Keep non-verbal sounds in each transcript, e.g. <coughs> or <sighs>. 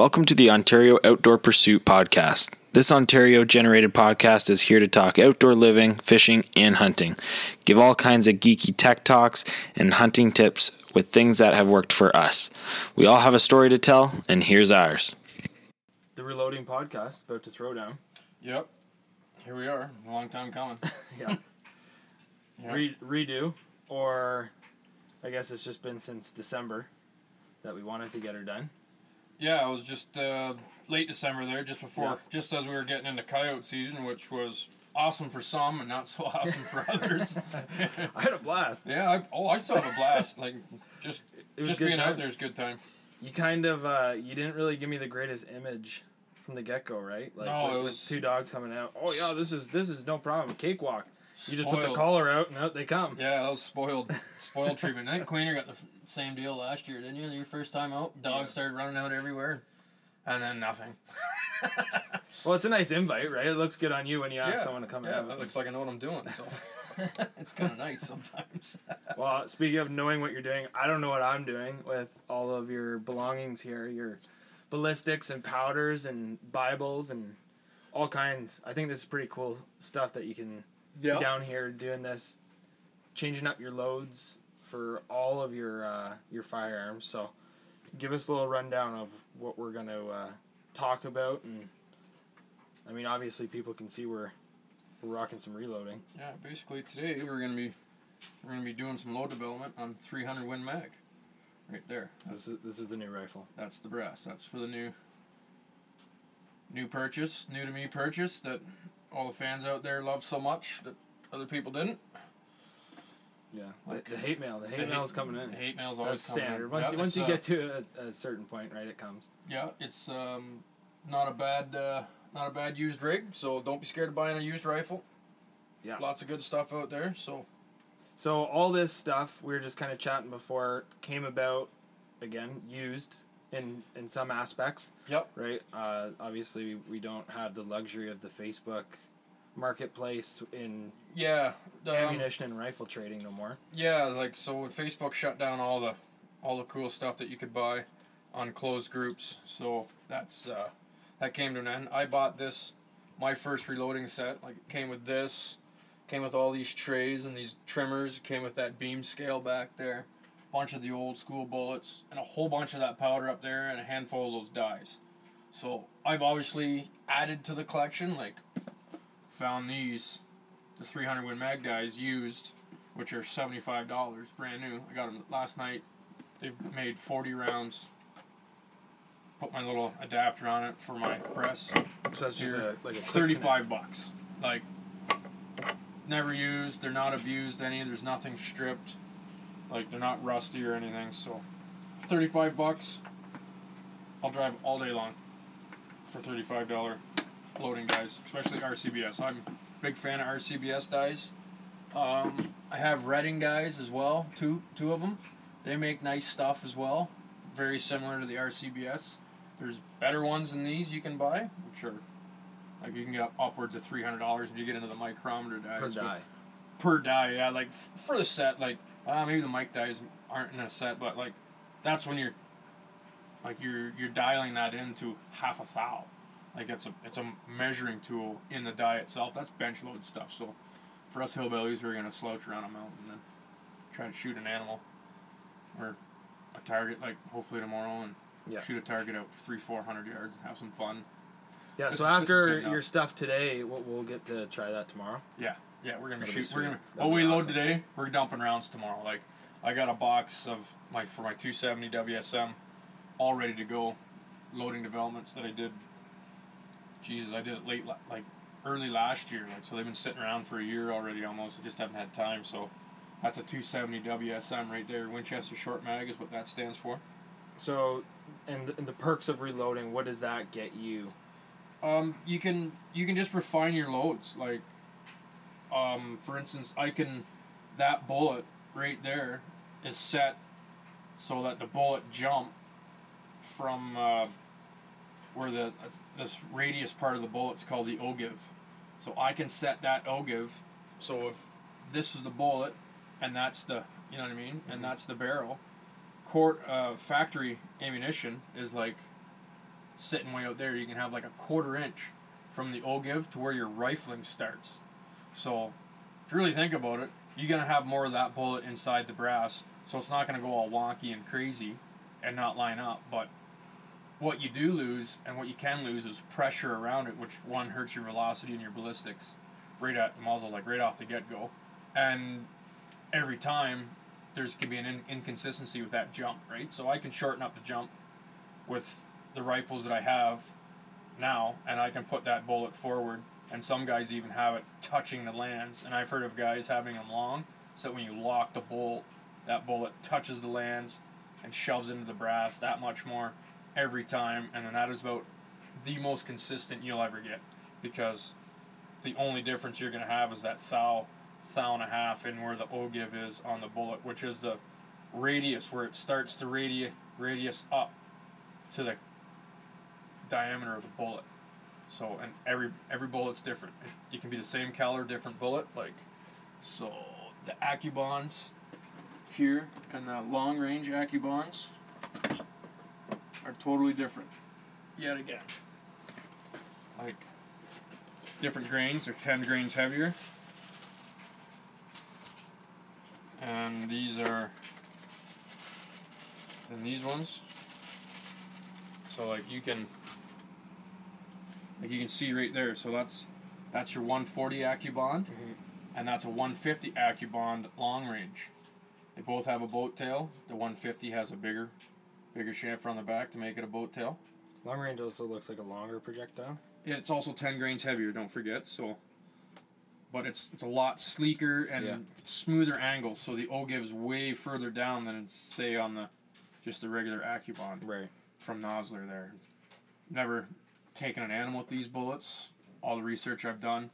Welcome to the Ontario Outdoor Pursuit Podcast. This Ontario generated podcast is here to talk outdoor living, fishing, and hunting. Give all kinds of geeky tech talks and hunting tips with things that have worked for us. We all have a story to tell, and here's ours. The Reloading Podcast, about to throw down. Yep. Here we are. A long time coming. <laughs> Yeah. <laughs> Yeah. Re- redo, or I guess it's just been since December that we wanted to get her done. Yeah, it was just uh, late December there, just before, Yeah. just as we were getting into coyote season, which was awesome for some and not so <laughs> awesome for others. <laughs> I had a blast. yeah. I, oh, I saw the blast. Like just It was just being out there is good time. You kind of uh, you didn't really give me the greatest image from the get go, right? Like No, with, it was- two dogs coming out. Oh yeah, this is this is no problem. Cakewalk. You just put the collar out and out they come. Yeah, that was spoiled, spoiled treatment. I think Queener got the same deal last year, didn't you? Your first time out, dogs Yeah. started running out everywhere, and then nothing. <laughs> Well, it's a nice invite, right? It looks good on you when you ask yeah, someone to come yeah, out. that looks like I know what I'm doing. So <laughs> it's kind of nice sometimes. <laughs> Well, speaking of knowing what you're doing, I don't know what I'm doing with all of your belongings here, your ballistics and powders and Bibles and all kinds. I think this is pretty cool stuff that you can Yeah. be down here doing this, changing up your loads for all of your uh, your firearms. So, give us a little rundown of what we're going to uh, talk about, and I mean, obviously, people can see we're we're rocking some reloading. Yeah, basically today we're gonna be we're gonna be doing some load development on 300 Win Mag, right there. This is this is the new rifle. That's the brass. That's for the new new purchase, new to me purchase that all the fans out there love so much that other people didn't. Yeah, Like- the, the hate mail. The hate The is coming in. The hate mail's always That's coming in. standard. Once Yeah, you, once you uh, get to a, a certain point, right, it comes. yeah, it's um not a bad uh, not a bad used rig. So don't be scared of buying a used rifle. Yeah. Lots of good stuff out there. So So all this stuff we were just kind of chatting before came about, again used in in some aspects, yep. right? Uh, obviously, we don't have the luxury of the Facebook marketplace in Yeah. um, ammunition and rifle trading no more. Yeah, like so when Facebook shut down all the all the cool stuff that you could buy on closed groups. So that's uh that came to an end. I bought this my first reloading set. Like it came with this, came with all these trays and these trimmers, came with that beam scale back there, bunch of the old school bullets, and a whole bunch of that powder up there and a handful of those dies. So I've obviously added to the collection, like found these, the 300 Win Mag dies used, which are $75, brand new. I got them last night. They've made 40 rounds. Put my little adapter on it for my press. So that's just a, like a 35 bucks. Like, never used. They're not abused any. There's nothing stripped. Like, they're not rusty or anything. So, 35 bucks. I'll drive all day long for $35. Loading dies, especially RCBS. I'm a big fan of RCBS dies. Um, I have Redding dies as well, two two of them. They make nice stuff as well, very similar to the RCBS. There's better ones than these you can buy, which are like you can get up upwards of three hundred dollars if you get into the micrometer dies. Per die. Per die, yeah. Like f- for the set, like uh, maybe the mic dies aren't in a set, but like that's when you're like you're you're dialing that into half a thou. Like it's a it's a measuring tool in the die itself. That's bench load stuff. So for us hillbillies, we're gonna slouch around a mountain and try to shoot an animal or a target. Like hopefully tomorrow and Yeah. shoot a target out three four hundred yards and have some fun. Yeah. This- so after your stuff today, we'll, we'll get to try that tomorrow. Yeah, yeah, we're gonna That'll shoot. We're gonna. That'll What be we load today, we're dumping rounds tomorrow. Like, I got a box of my for my 270 WSM, all ready to go, loading developments that I did. Jesus, I did it late, like early last year. Like, so they've been sitting around for a year already almost. I just haven't had time. So, that's a 270 WSM right there. Winchester Short Mag is what that stands for. So, and the, and the perks of reloading, what does that get you? Um, you can you can just refine your loads. Like, um, for instance, I can that bullet right there is set so that the bullet jump from uh, where the this radius part of the bullet's called the ogive. So I can set that ogive. So if this is the bullet, and that's the you know what I mean, Mhm. and that's the barrel. Court uh, factory ammunition is like sitting way out there, you can have like a quarter inch from the ogive to where your rifling starts. So, if you really think about it, you're gonna have more of that bullet inside the brass, so it's not gonna go all wonky and crazy and not line up. But what you do lose and what you can lose is pressure around it, which one hurts your velocity and your ballistics right at the muzzle, like right off the get go. And every time there's can be an in- inconsistency with that jump, right? So I can shorten up the jump with the rifles that I have now, and I can put that bullet forward. And some guys even have it touching the lands, and I've heard of guys having them long, so that when you lock the bolt, that bullet touches the lands and shoves into the brass that much more every time, and then that is about the most consistent you'll ever get, because the only difference you're gonna have is that thou, thou and a half in where the ogive is on the bullet, which is the radius where it starts to radi- radius up to the diameter of the bullet. So and every every bullet's different. It, can be the same caliber, different bullet. Like so, the Accubonds here and the long range Accubonds are totally different. Yet again, like different grains. They're ten grains heavier, and these are than these ones. So like you can like you can see right there. So that's that's your 140 Accubond, mm-hmm. and that's a 150 Accubond long range. They both have a boat tail. The 150 has a bigger bigger shaft on the back to make it a boat tail. Long range also looks like a longer projectile. Yeah, It's also 10 grains heavier, don't forget. So but it's it's a lot sleeker and Yeah. smoother angle, so the ogive's way further down than it's say on the just the regular Accubond. Right. from Nosler there. Never taken an animal with these bullets. All the research I've done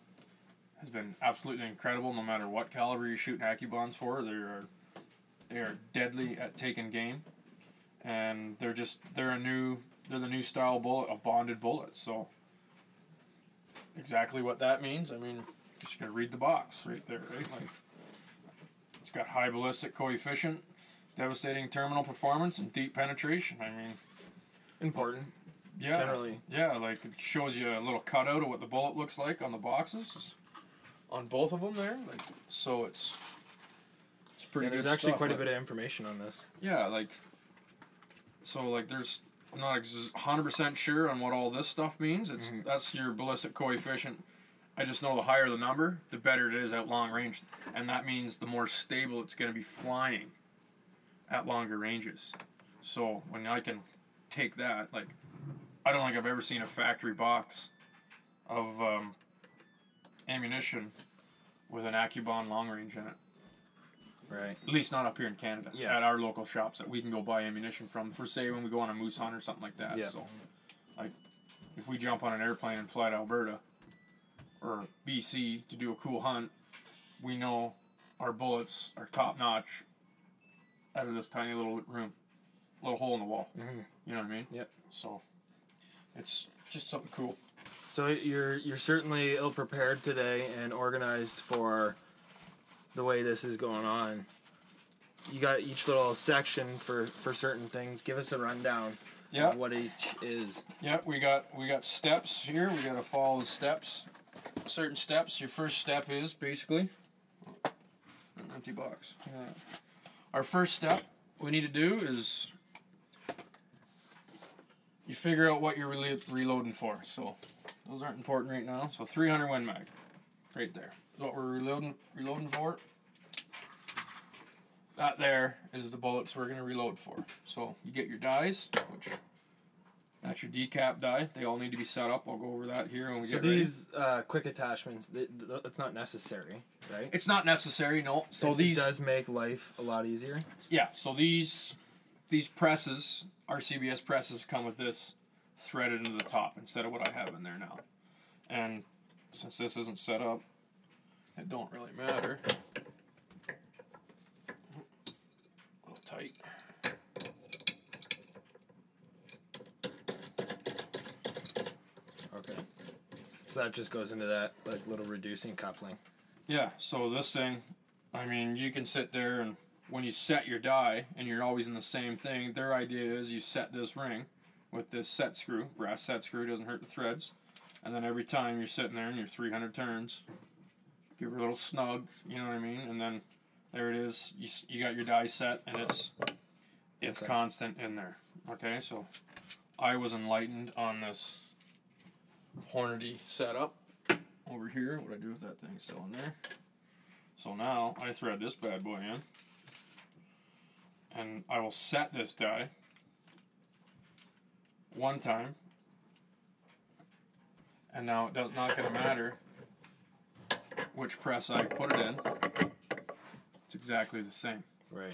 has been absolutely incredible. No matter what caliber you're shooting Accubonds for, they are they are deadly at taking game, and they're just they're a new they're the new style bullet, a bonded bullet. So exactly what that means. I mean, just gotta read the box right there, right? Like it's got high ballistic coefficient, devastating terminal performance, and deep penetration. I mean. Important. Yeah. Generally. Yeah, like it shows you a little cutout of what the bullet looks like on the boxes. On both of them there, like so it's it's pretty Yeah, there's actually stuff, quite a bit of information on this. Yeah, like so like there's I'm not hundred percent sure on what all this stuff means. It's Mm-hmm. that's your ballistic coefficient. I just know the higher the number, the better it is at long range, and that means the more stable it's going to be flying at longer ranges. So when I can take that, like I don't think I've ever seen a factory box of um, ammunition with an Accubond long range in it. Right. At least not up here in Canada. Yeah. At our local shops that we can go buy ammunition from for say when we go on a moose hunt or something like that. Yeah. So like if we jump on an airplane and fly to Alberta or BC to do a cool hunt, we know our bullets are top notch out of this tiny little room. Little hole in the wall. Mm-hmm. You know what I mean? Yep. So it's just something cool. So you're you're certainly ill prepared today and organized for the way this is going on. You got each little section for for certain things. Give us a rundown Yeah. of what each is. Yeah, we got we got steps here. We got to follow the steps. Certain steps. Your first step is basically an empty box. Yeah. Our first step we need to do is you figure out what you're really reloading for. So those aren't important right now. So 300 Win Mag, right there. Is what we're reloading reloading for. That there is the bullets we're gonna reload for. So you get your dies, which that's your decap die. They all need to be set up. I'll go over that here when we So get these uh, quick attachments, th- th- it's not necessary, right? It's not necessary, no. So It these, does make life a lot easier. yeah. So these, these presses, RCBS presses come with this threaded into the top instead of what I have in there now. And since this isn't set up, it don't really matter. A little tight. Okay. So that just goes into that like little reducing coupling. Yeah, so this thing, I mean, you can sit there and when you set your die and you're always in the same thing, their idea is you set this ring with this set screw, brass set screw doesn't hurt the threads, and then every time you're sitting there and you're 300 turns, give her a little snug, you know what I mean, and then there it is. You, you got your die set and it's it's Okay. constant in there. Okay, so I was enlightened on this Hornady setup over here. What I do with that thing still in there. So now I thread this bad boy in, and I will set this die one time, and now it does not going to matter which press I put it in. It's exactly the same, Right.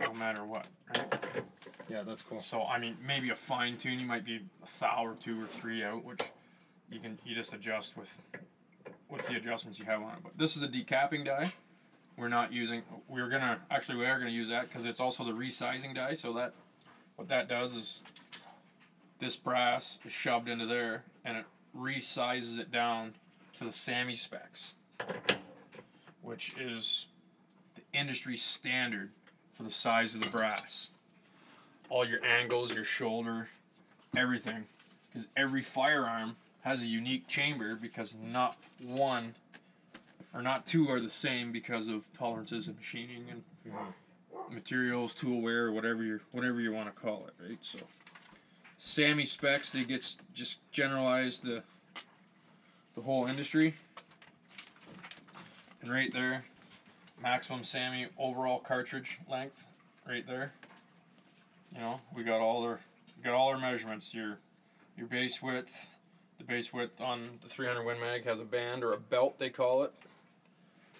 no matter what. Right? Yeah, that's cool. So I mean, maybe a fine tune. You might be a thou or two or three out, which you can you just adjust with with the adjustments you have on it. But this is a decapping die. We're not using. We're gonna actually we are gonna use that because it's also the resizing die. So that what that does is this brass is shoved into there and it resizes it down to the SAAMI specs, which is the industry standard for the size of the brass all your angles, your shoulder, everything. Because every firearm has a unique chamber because not one or not two are the same because of tolerances and machining and mm-hmm. materials, tool wear, whatever you whatever you want to call it, right? So SAAMI specs they get just generalize the the whole industry. Right there, maximum SAAMI overall cartridge length, right there. You know, we got all our got all our measurements. Your your base width, the base width on the 300 Win Mag has a band or a belt they call it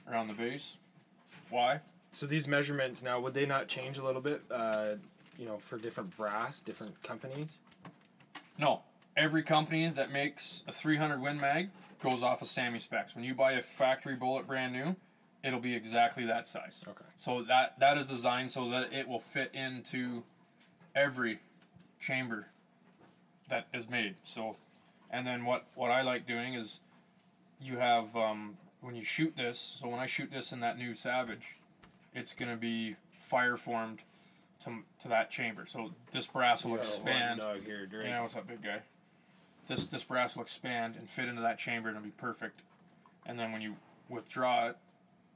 around the base. Why? So these measurements now would they not change a little bit? Uh, you know, for different brass, different companies. No, every company that makes a 300 Win Mag goes off of SAAMI specs. When you buy a factory bullet brand new, it'll be exactly that size. Okay. So that that is designed so that it will fit into every chamber that is made. So, and then what what I like doing is you have um, when you shoot this. So when I shoot this in that new Savage, it's gonna be fire formed to to that chamber. So this brass will expand. dog here, Drake. Yeah, what's up, big guy? This this brass will expand and fit into that chamber and it'll be perfect. And then when you withdraw it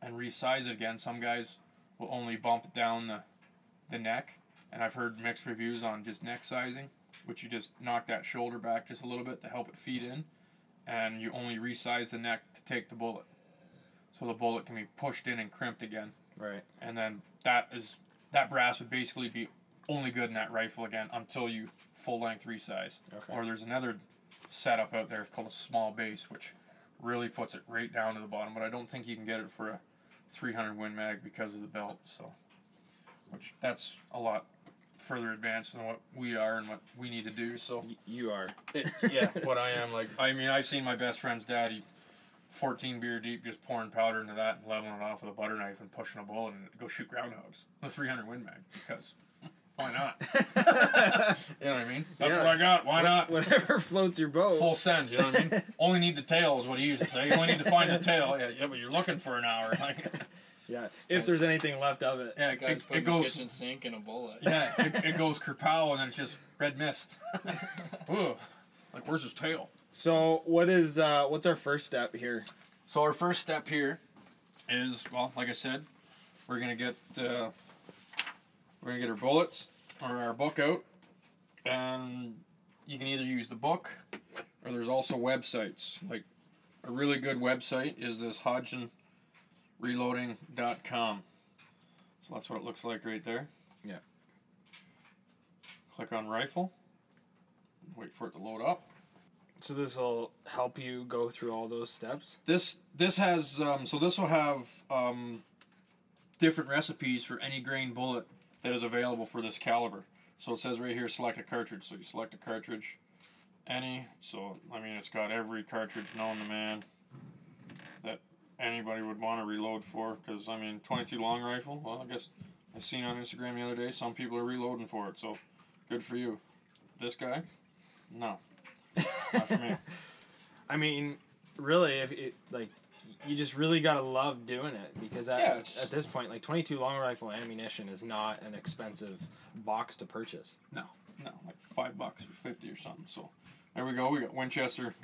and resize it again, some guys will only bump down the the neck. And I've heard mixed reviews on just neck sizing, which you just knock that shoulder back just a little bit to help it feed in, and you only resize the neck to take the bullet. So the bullet can be pushed in and crimped again Right. and then that is that brass would basically be only good in that rifle again until you full length resize. Okay. Or there's another setup out there called a small base, which really puts it right down to the bottom. But I don't think you can get it for a 300 Win Mag because of the belt. So, which that's a lot further advanced than what we are and what we need to do. So you are. it, yeah, what I am like. I mean, I've seen my best friend's daddy, fourteen beer deep, just pouring powder into that and leveling it off with a butter knife and pushing a bullet and go shoot groundhogs with three hundred Win Mag because why not? <laughs> You know what I mean? That's Yeah. what I got. Why not? Whatever floats your boat. Full send. You know what I mean? <laughs> only need the tail is what he used to say. You only need to find the tail. Yeah, yeah, but you're looking for an hour. <laughs> Like, Yeah. If there's anything left of it. yeah, The guy's it, putting it the goes. kitchen sink in a bullet. Yeah, it, it goes kerpow and then it's just red mist. Ooh, like where's his tail? So what is uh what's our first step here? So our first step here is well, like I said, we're gonna get uh, we're gonna get our bullets or our book out, and you can either use the book or there's also websites. Like a really good website is this HodgdonReloading.com. So that's what it looks like right there. Yeah. Click on rifle. Wait for it to load up. So this will help you go through all those steps. This this has um, so this will have um, different recipes for any grain bullet that is available for this caliber. So it says right here, select a cartridge. So you select a cartridge, any. So I mean, it's got every cartridge known to man that anybody would want to reload for. Because I mean, 22 long rifle. Well, I guess I seen on Instagram the other day some people are reloading for it. So good for you. This guy, no, not for me. <laughs> I mean, really, if it like, you just really gotta love doing it because at, Yeah, just- at this point, like twenty two long rifle ammunition is not an expensive box to purchase. No, no, like five bucks or fifty or something. So there we go. We got Winchester,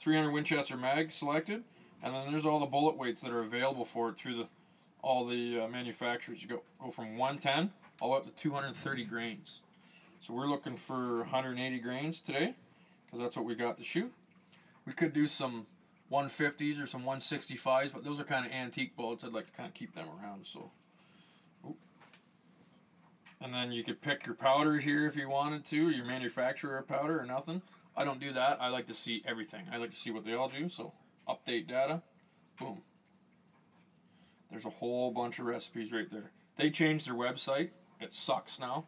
300 Winchester mag selected, and then there's all the bullet weights that are available for it through the all the uh, manufacturers. You go go from 110 all the way up to 230 grains. So we're looking for 180 grains today, because that's what we got to shoot. We could do some 150s or some 165s, but those are kind of antique bullets. I'd like to kind of keep them around. So, and then you could pick your powder here if you wanted to, your manufacturer powder or nothing. I don't do that. I like to see everything. I like to see what they all do. So, update data, boom. There's a whole bunch of recipes right there. They changed their website. It sucks now.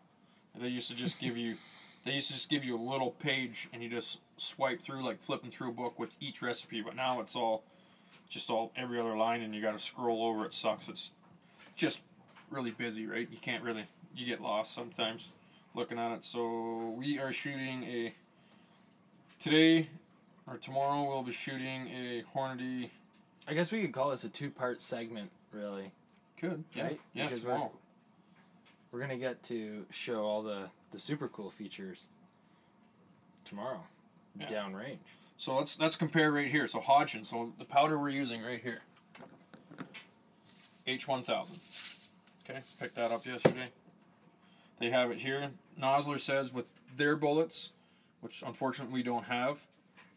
They used to just give you, they used to just give you a little page and you just swipe through like flipping through a book with each recipe. But now it's all, just all every other line and you got to scroll over. It sucks. It's just really busy, right? You can't really, you get lost sometimes looking at it. So we are shooting a, today or tomorrow we'll be shooting a Hornady. I guess we could call this a two-part segment, really. Could yeah Right? yeah Because tomorrow. We're gonna get to show all the the super cool features tomorrow, Yeah. downrange. So let's let's compare right here. So Hodgdon, so the powder we're using right here. H one thousand. Okay, picked that up yesterday. They have it here. Nosler says with their bullets, which unfortunately we don't have,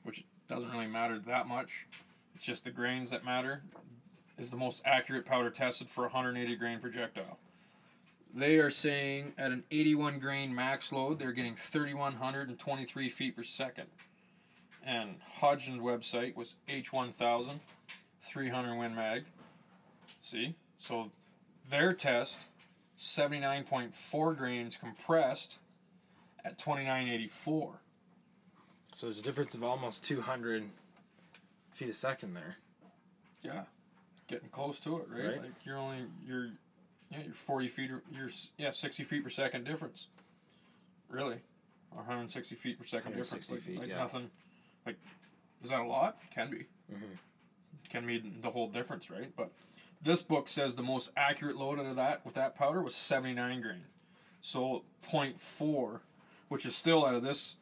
which doesn't really matter that much. It's just the grains that matter. Is the most accurate powder tested for a 180 grain projectile. They are saying at an 81 grain max load, they're getting 3,123 feet per second and Hodgdon's website was H1000 300 Win Mag. See? So their test 79.4 grains compressed at 2984. So there's a difference of almost 200 feet a second there. Yeah. Getting close to it, right? Right. Like you're only you're yeah, you're 40 feet or you're yeah, 60 feet per second difference. Really? 160 feet per second difference. 160 Like, feet, like yeah. nothing like is that a lot? Can be. Mhm. Can mean the whole difference, right? But this book says the most accurate load out of that with that powder was 79 grain. So 0.4, which is still out of this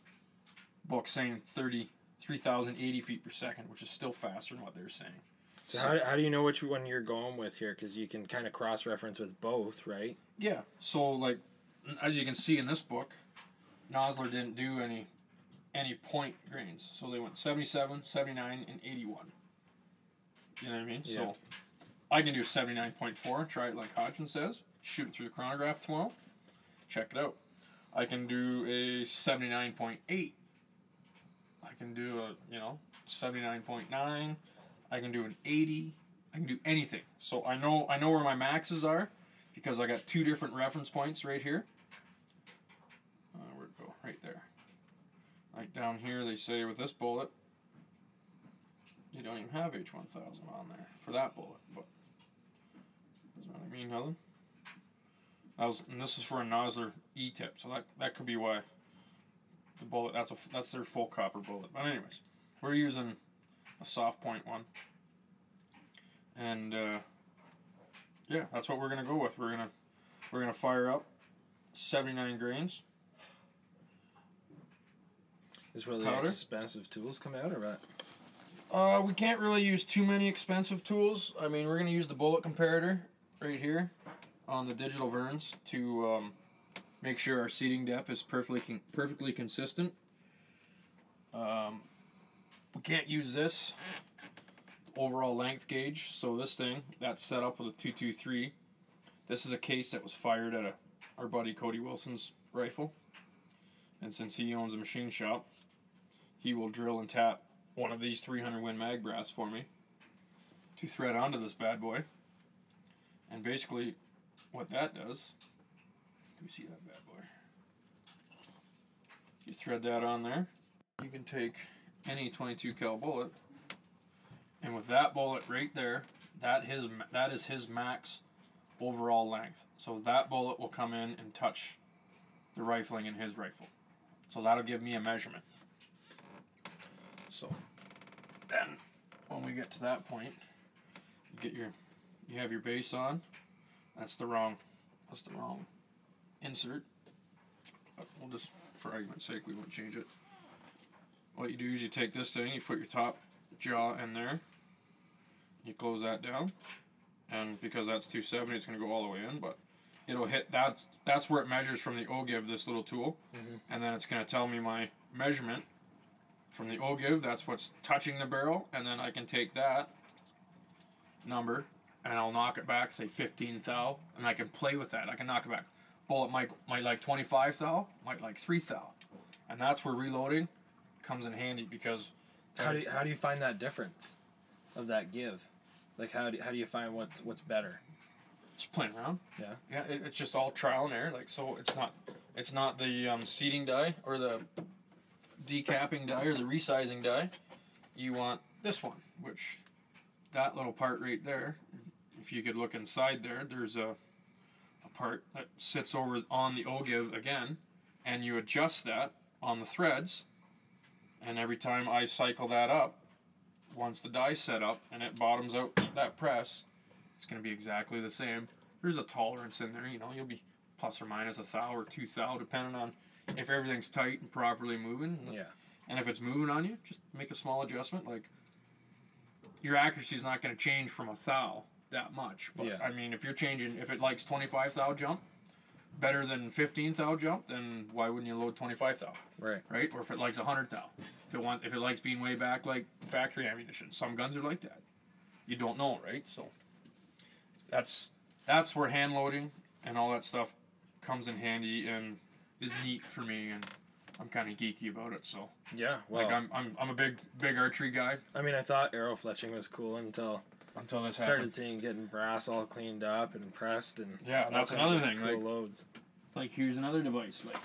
book saying 30 3,080 feet per second, which is still faster than what they're saying. So how, how do you know which one you're going with here? Because you can kind of cross reference with both, right? Yeah. So like, as you can see in this book, Nosler didn't do any any point grains. So they went 77, 79, and 81. You know what I mean? Yeah. So I can do 79.4, try it like Hodgdon says, shoot it through the chronograph tomorrow, check it out. I can do a 79.8. I can do a, you know, 79.9. I can do an 80. I can do anything. So I know I know where my maxes are because I got two different reference points right here. Uh, where'd it go? Right there. Like down here, they say with this bullet, you don't even have H1000 on there for that bullet, but doesn't really mean nothing. That was, and this is for a Nosler E tip, so that that could be why the bullet that's a that's their full copper bullet. But anyways, we're using a soft point one, and uh, yeah, that's what we're gonna go with. We're gonna we're gonna fire up seventy nine grains. Is where the Powder? expensive tools come out, or what? Uh, we can't really use too many expensive tools. I mean, we're gonna use the bullet comparator right here on the digital Verns to um, make sure our seating depth is perfectly con- perfectly consistent. Um, we can't use this overall length gauge. So this thing that's set up with a two two three. This is a case that was fired at a, our buddy Cody Wilson's rifle, and since he owns a machine shop, he will drill and tap one of these 300 Win mag brass for me to thread onto this bad boy. And basically, what that does, let me see that bad boy. You thread that on there. You can take any 22 cal bullet, and with that bullet right there, that his that is his max overall length. So that bullet will come in and touch the rifling in his rifle. So that'll give me a measurement. So then when we get to that point, you get your you have your base on. That's the wrong that's the wrong insert. We'll just for argument's sake, we won't change it. What you do is you take this thing, you put your top jaw in there, you close that down, and because that's 270, it's going to go all the way in, but it'll hit that's that's where it measures from the ogive this little tool. Mm-hmm. And then it's going to tell me my measurement from the ogive that's what's touching the barrel and then i can take that number and i'll knock it back say 15 thou and i can play with that. I can knock it back. Bullet might might like 25 thou might like 3 thou. And that's where reloading comes in handy because How do you, how do you find that difference of that give? Like how do, how do you find what's what's better? just playing around Yeah. Yeah, it, it's just all trial and error. Like so, it's not it's not the um, seating die or the decapping die or the resizing die. You want this one, which that little part right there. If you could look inside there, there's a a part that sits over on the ogive again, and you adjust that on the threads. And every time I cycle that up, once the die's set up and it bottoms out that press, it's going to be exactly the same. There's a tolerance in there, you know, you'll be plus or minus a thou or two thou, depending on if everything's tight and properly moving. Yeah. And if it's moving on you, just make a small adjustment. Like your accuracy is not going to change from a thou that much. But Yeah. I mean, if you're changing, if it likes 25 thou jump better than 15 thou jump, then why wouldn't you load 25 thou? Right. right? Or if it likes hundred thou, if it want, if it likes being way back like factory ammunition, some guns are like that. You don't know, right? So that's that's where hand loading and all that stuff comes in handy and is neat for me, and I'm kind of geeky about it. So Yeah. Well, like I'm, I'm I'm a big big archery guy I mean, I thought arrow fletching was cool until until this happened. started happened. seeing getting brass all cleaned up and pressed and Yeah, that's another thing, Cool like- loads. Like here's another device. Like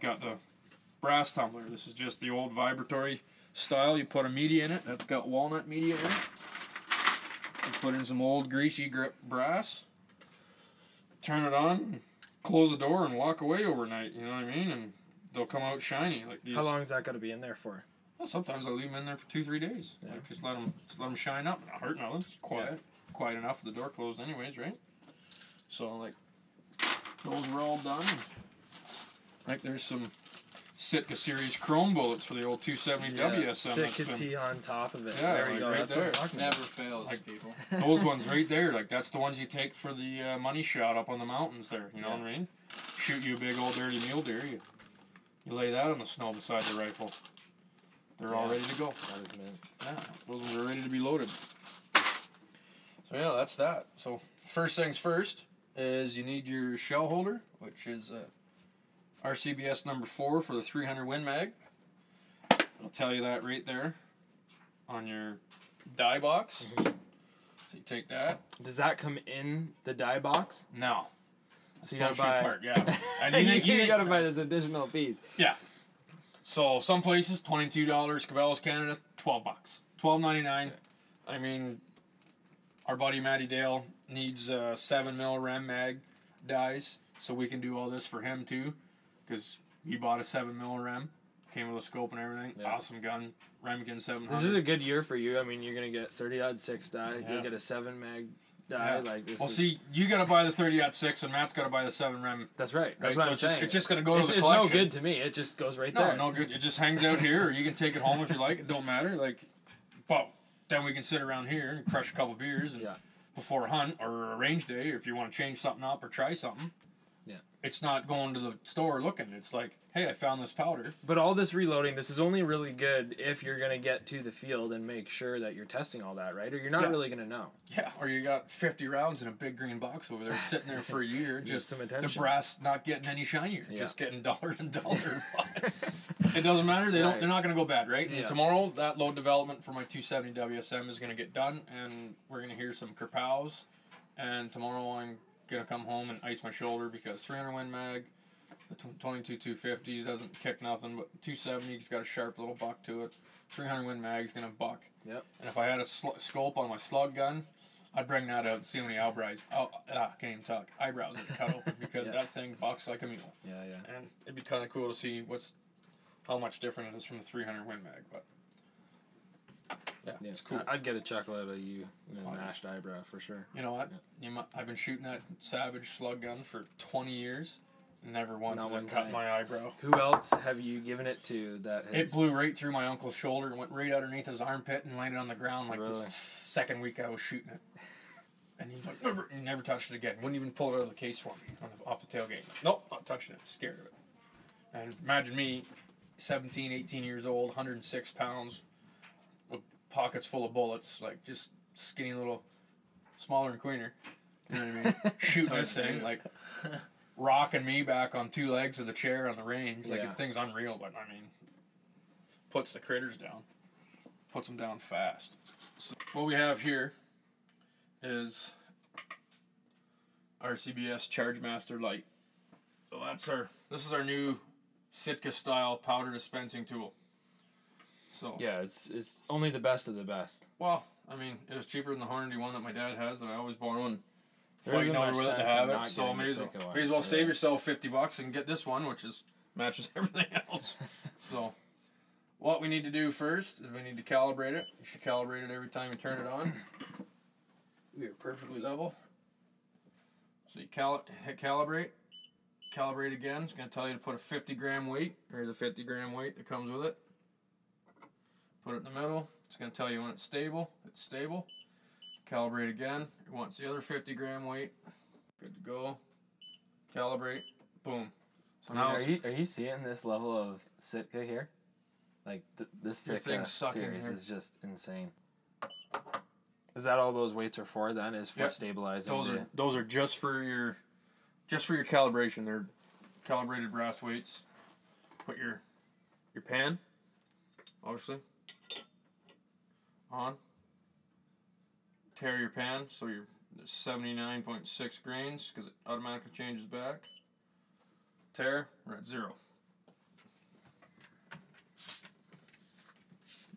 got the brass tumbler. This is just the old vibratory style. You put a media in it. That's got walnut media in it. You put in some old greasy grip brass. Turn it on, close the door, and walk away overnight. You know what I mean? And they'll come out shiny like these. How long is that got to be in there for? Well, sometimes I leave them in there for two, three days. Yeah. Like just let them, just let them shine up. Not hurt nothing. It's quiet, quiet enough. with The door closed, anyways, right? So like, those were all done. Like there's some Sitka series chrome bullets for the old 270 WSM. that's Sitka T on top of it. Yeah, there like you go. right That's what there. talking Never about. fails, Like- people. <laughs> <laughs> Those ones right there, like that's the ones you take for the uh, money shot up on the mountains there. You know what I mean? Shoot you a big old dirty mule deer, you you lay that on the snow beside the rifle. They're all ready to go. That is mint. Yeah, those ones are ready to be loaded. So yeah, that's that. So first things first is you need your shell holder, which is uh, RCBS number four for the 300 Win Mag. I'll tell you that right there on your die box. So you take that. Does that come in the die box? No. So you gotta buy. part, yeah. <laughs> And you you, think- you gotta buy this additional piece. Yeah. So some places twenty two dollars. Cabela's Canada twelve bucks. Twelve ninety nine. I mean, our buddy Matty Dale needs uh, seven mil Rem mag dies, so we can do all this for him too, because he bought a seven mil Rem, came with a scope and everything. Yeah. Awesome gun, Remington seven This is a good year for you. I mean, you're gonna get 30 odd six die. Yeah. You'll get a seven mag die. Yeah. Like this. Well, is, see, you got to buy the thirty six, and Matt's got to buy the seven Rem. that's right. That's right? what So I'm it's just- saying. it's just gonna go it's, to the it's no good to me. It just goes right No, there. no good. It just hangs out here, or you can take it home if you like. It don't matter. Like, but then we can sit around here and crush a couple beers and Yeah. before a hunt or a range day, or if you want to change something up or try something. It's not going to the store looking. It's like, hey, I found this powder. But all this reloading, this is only really good if you're gonna get to the field and make sure that you're testing all that, right? Or you're not Yeah. really gonna know. Yeah, or you got fifty rounds in a big green box over there, sitting there for a <laughs> year, just some attention. the brass not getting any shinier, Yeah. just getting duller and duller. <laughs> it doesn't matter. They don't. Right. They're not going to go bad, right? Yeah. Tomorrow, that load development for my 270 WSM is going to get done, and we're going to hear some kerpows. And tomorrow, I'm to come home and ice my shoulder because 300 Win Mag, the 22 250 doesn't kick nothing, but 270's got a sharp little buck to it. 300 Win Mag's to buck. Yep. And if I had a sl- scope on my slug gun, I'd bring that out and see how many eyebrows. Oh, ah, can't even talk. Eyebrows that cut open <laughs> because Yeah. that thing bucks like a mule. Yeah, yeah. And it'd be kind of cool to see what's how much different it is from the 300 Win Mag. But yeah, Yeah, it's cool. I- I'd get a chuckle out of you, you know, Oh, mashed eyebrow for sure. You know what? You mu- I've been shooting that Savage slug gun for 20 years, Never once Not has one it cut time. my eyebrow. Who else have you given it to that has It blew right through my uncle's shoulder and went right underneath his armpit and landed on the ground like Really? the second week I was shooting it. And he's like, never, never touched it again. Wouldn't even pull it out of the case for me on the, off the tailgate. Nope, not touching it. Scared of it. And imagine me, 17, 18 years old, 106 pounds, with pockets full of bullets, like just skinny little, smaller and Queener. You know what I mean? <laughs> Shooting this thing, do. like rocking me back on two legs of the chair on the range. Like Yeah. the thing's unreal, but I mean, puts the critters down, puts them down fast. So what we have here is RCBS Chargemaster Light. So that's our. This is our new Sitka style powder dispensing tool. So Yeah, it's it's only the best of the best. well, I mean, it was cheaper than the Hornady one that my dad has that I always borrow and fighting over with it to have it. So may as well, may as well save yourself fifty bucks and get this one, which is matches <laughs> everything else. so, what we need to do first is we need to calibrate it. You should calibrate it every time you turn it on. We are perfectly level. So you cal- hit calibrate, calibrate again. It's going to tell you to put a 50 gram weight. There's a 50 gram weight that comes with it. Put it in the middle. It's going to tell you when it's stable. It's stable. Calibrate again. It wants the other 50 gram weight. Good to go. Calibrate. Boom. So now are you are you seeing this level of Sitka here? Like th- this Sitka series is just insane. Is that all those weights are for? Then is for Yep. stabilizing. those the, are those are just for your just for your calibration. They're calibrated brass weights. Put your your pan, obviously, on. Tare your pan so you're seventy nine point six grains because it automatically changes back. Tare, we're at zero.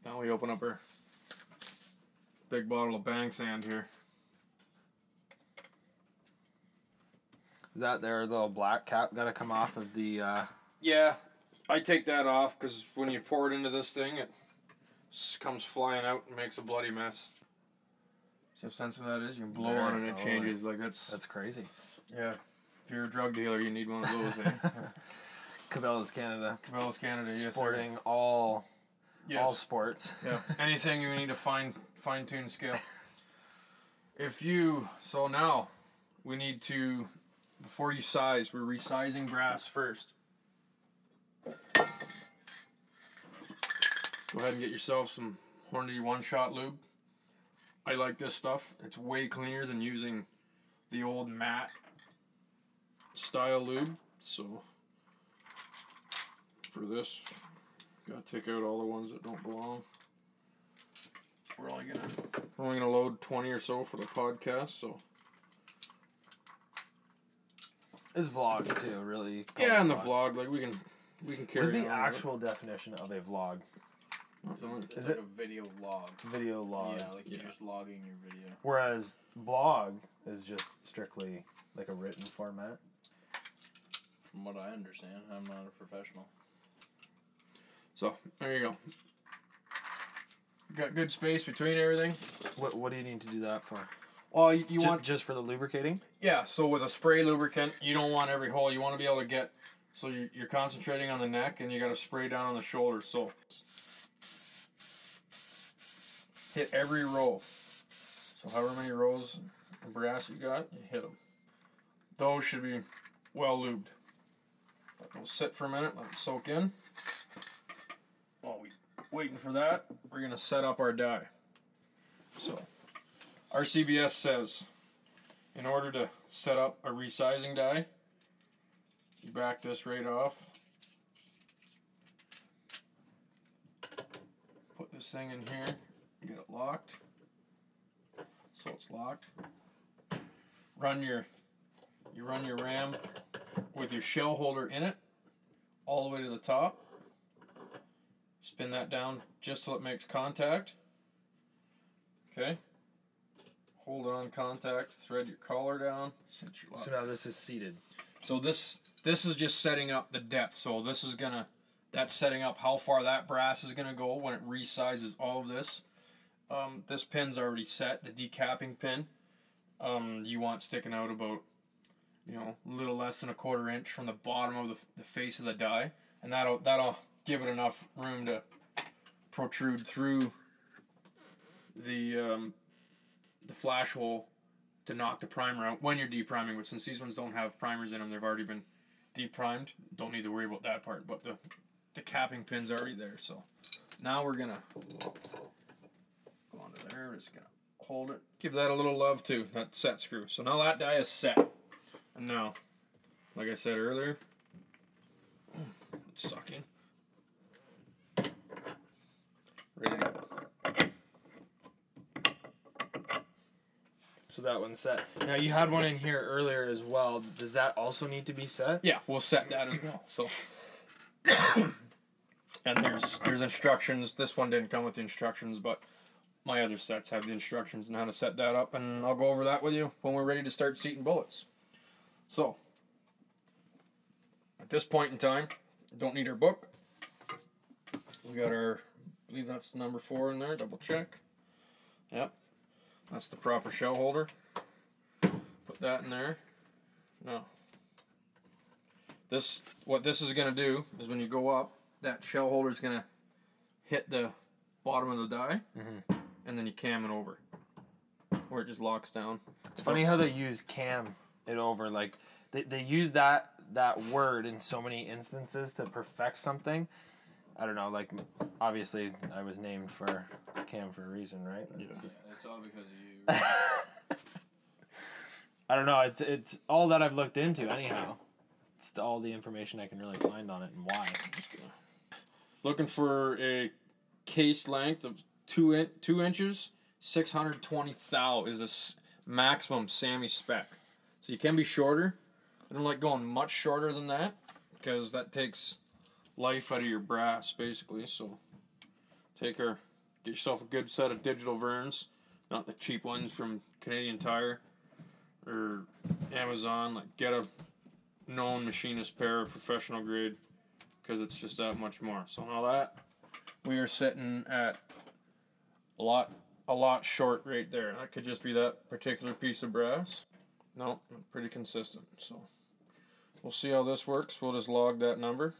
Now we open up our big bottle of bang sand here. Is that their little black cap got to come off of the? Uh, Yeah, I take that off because when you pour it into this thing, it comes flying out and makes a bloody mess. See how sensitive that is? You can blow Very on it and it low. changes. Like that's, that's crazy. yeah. If you're a drug dealer, you need one of those. Eh? <laughs> Cabela's Canada Cabela's Canada, yes, sir. sporting all all sports. yeah. Anything you need to fine fine tune scale. <laughs> If you so now, we need to before you size, we're resizing brass first. Ahead and get yourself some Hornady one shot lube. I like this stuff. It's way cleaner than using the old matte style lube. So for this, gotta take out all the ones that don't belong. We're only gonna we're only gonna load twenty or so for the podcast. So This vlog too, really. yeah, in the vlog, like we can we can carry. What's the on with it. actual definition of a vlog? That's all right. It's Is like it- a video log. Video log. Yeah, like you're just logging your video. Whereas blog is just strictly like a written format. From what I understand, I'm not a professional. So there you go. Got good space between everything. What What do you need to do that for? Well, you, you Ju- want just for the lubricating? Yeah, so with a spray lubricant, you don't want every hole. You want to be able to get, so you- you're concentrating on the neck and you got to spray down on the shoulder. So hit every row. So however many rows of brass you got, you hit them. Those should be well lubed. Let those sit for a minute, let it soak in. While we waiting for that, we're gonna set up our die. So RCBS says in order to set up a resizing die, you back this right off. Put this thing in here, get it locked. So it's locked. Run your you run your ram with your shell holder in it all the way to the top. Spin that down just till it makes contact. Okay. Hold on contact, thread your collar down, cinch your lock. So now this is seated. So this this is just setting up the depth. So this is gonna that's setting up how far that brass is gonna go when it resizes all of this. Um, this pin's already set, the decapping pin. Um, you want sticking out about you know, a little less than a quarter inch from the bottom of the, the face of the die, and that'll that'll give it enough room to protrude through the um, the flash hole to knock the primer out when you're depriming. But since these ones don't have primers in them, they've already been deprimed. Don't need to worry about that part. But the the capping pin's already there. So now we're gonna. We're just gonna hold it. Give that a little love too. That set screw. So now that die is set. And now, like I said earlier, it's sucking. Ready to go. So that one's set. Now you had one in here earlier as well. Does that also need to be set? Yeah, we'll set that as well. So, <coughs> and there's there's instructions. This one didn't come with the instructions, but my other sets have the instructions on how to set that up, and I'll go over that with you when we're ready to start seating bullets. So, at this point in time, don't need our book. We got our, I believe that's number four in there. Double check. Yep, that's the proper shell holder. Put that in there. Now, this what this is gonna do is when you go up, that shell holder is gonna hit the bottom of the die, mm-hmm. And then you cam it over, where it just locks down. It's funny how they use cam it over. Like they, they use that that word in so many instances to perfect something. I don't know. Like obviously, I was named for Cam for a reason, right? It's just- It's all because of you. <laughs> I don't know. It's it's all that I've looked into. Anyhow, it's all the information I can really find on it and why. Looking for a case length of two in, two inches, six hundred twenty thou is a s- maximum SAAMI spec. So you can be shorter. I don't like going much shorter than that because that takes life out of your brass basically. So take her, get yourself a good set of digital Verns, not the cheap ones from Canadian Tire or Amazon. Like get a known machinist pair, of professional grade because it's just that much more. So now that we are sitting at a lot a lot short right there. That could just be that particular piece of brass. No, pretty consistent. So we'll see how this works. We'll just log that number.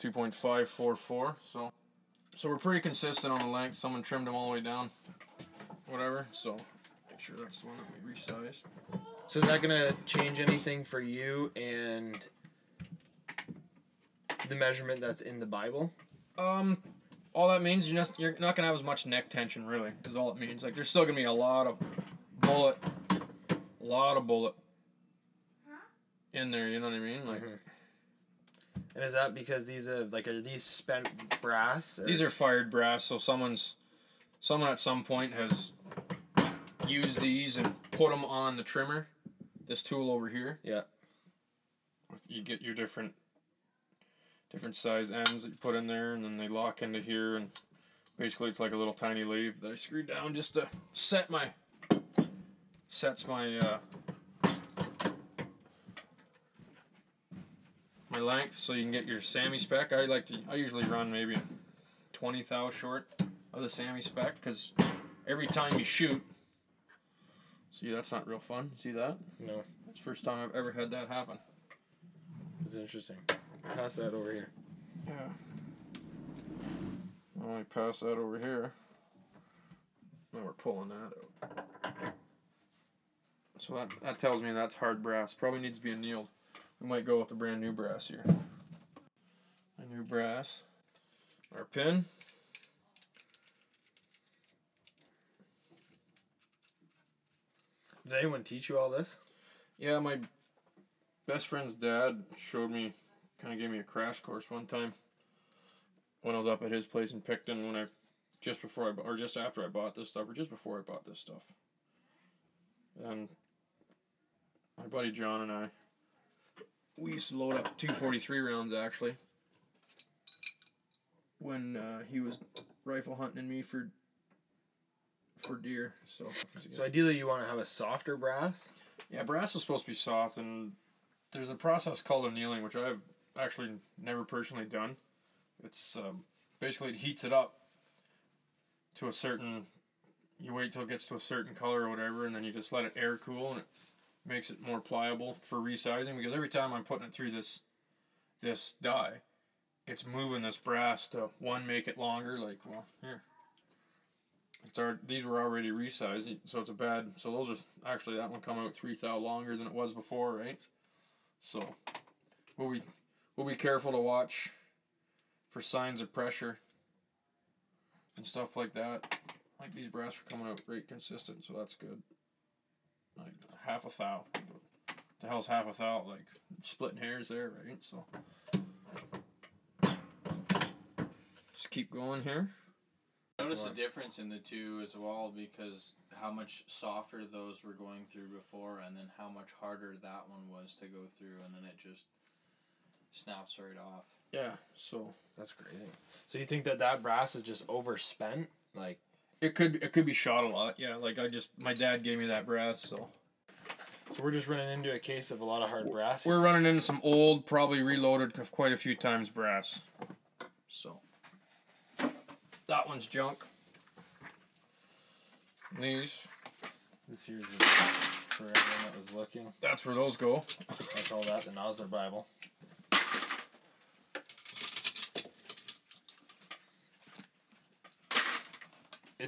2.544. So so we're pretty consistent on the length. Someone trimmed them all the way down. Whatever. So make sure that's the one that we resized. So is that gonna change anything for you and the measurement that's in the Bible? Um, all that means you're not you're not gonna have as much neck tension. Really, is all it means. Like there's still gonna be a lot of bullet, a lot of bullet in there. You know what I mean? Like mm-hmm. And is that because these are like are these spent brass? Or? these are fired brass, so someone's someone at some point has used these and put them on the trimmer. This tool over here. Yeah. You get your different different size ends that you put in there, and then they lock into here, and basically it's like a little tiny lathe that I screwed down just to set my sets my uh, my length, so you can get your SAAMI spec. I like to I usually run maybe twenty thou short of the SAAMI spec because every time you shoot. See, that's not real fun. See that? No, It's the first time I've ever had that happen. It's interesting. Pass that over here. Yeah. Let me pass that over here. Now we're pulling that out. So that, that tells me that's hard brass. Probably needs to be annealed. We might go with a brand new brass here. A new brass. Our pin. Did anyone teach you all this? Yeah, my best friend's dad showed me, kind of gave me a crash course one time when I was up at his place in Picton when I, just before I, or just after I bought this stuff, or just before I bought this stuff. And my buddy John and I, we used to load up 243 rounds actually when uh, he was rifle hunting me for for deer. So, So ideally, you want to have a softer brass. yeah, brass is supposed to be soft, and there's a process called annealing, which I've actually never personally done. It's um, basically it heats it up to a certain. You wait till it gets to a certain color or whatever, and then you just let it air cool, and it makes it more pliable for resizing because every time I'm putting it through this this die, it's moving this brass to one make it longer. Like well here, it's our these were already resized, so it's a bad. So those are actually that one come out three thou longer than it was before, right? So what be we'll be careful to watch for signs of pressure and stuff like that. Like these brass are coming out great consistent, so that's good. Like half a thou. The hell's half a thou? Like splitting hairs there, right? So just keep going here. Notice the difference in the two as well because how much softer those were going through before, and then how much harder that one was to go through, and then it just snaps right off. Yeah. So That's crazy. So you think that that brass is just overspent? Like, it could it could be shot a lot. Yeah. Like I just my dad gave me that brass, so so we're just running into a case of a lot of hard brass. we're running into some old, probably reloaded quite a few times brass. So that one's junk. These This here's the, for everyone that was looking. that's where those go. I call that the Nosler Bible.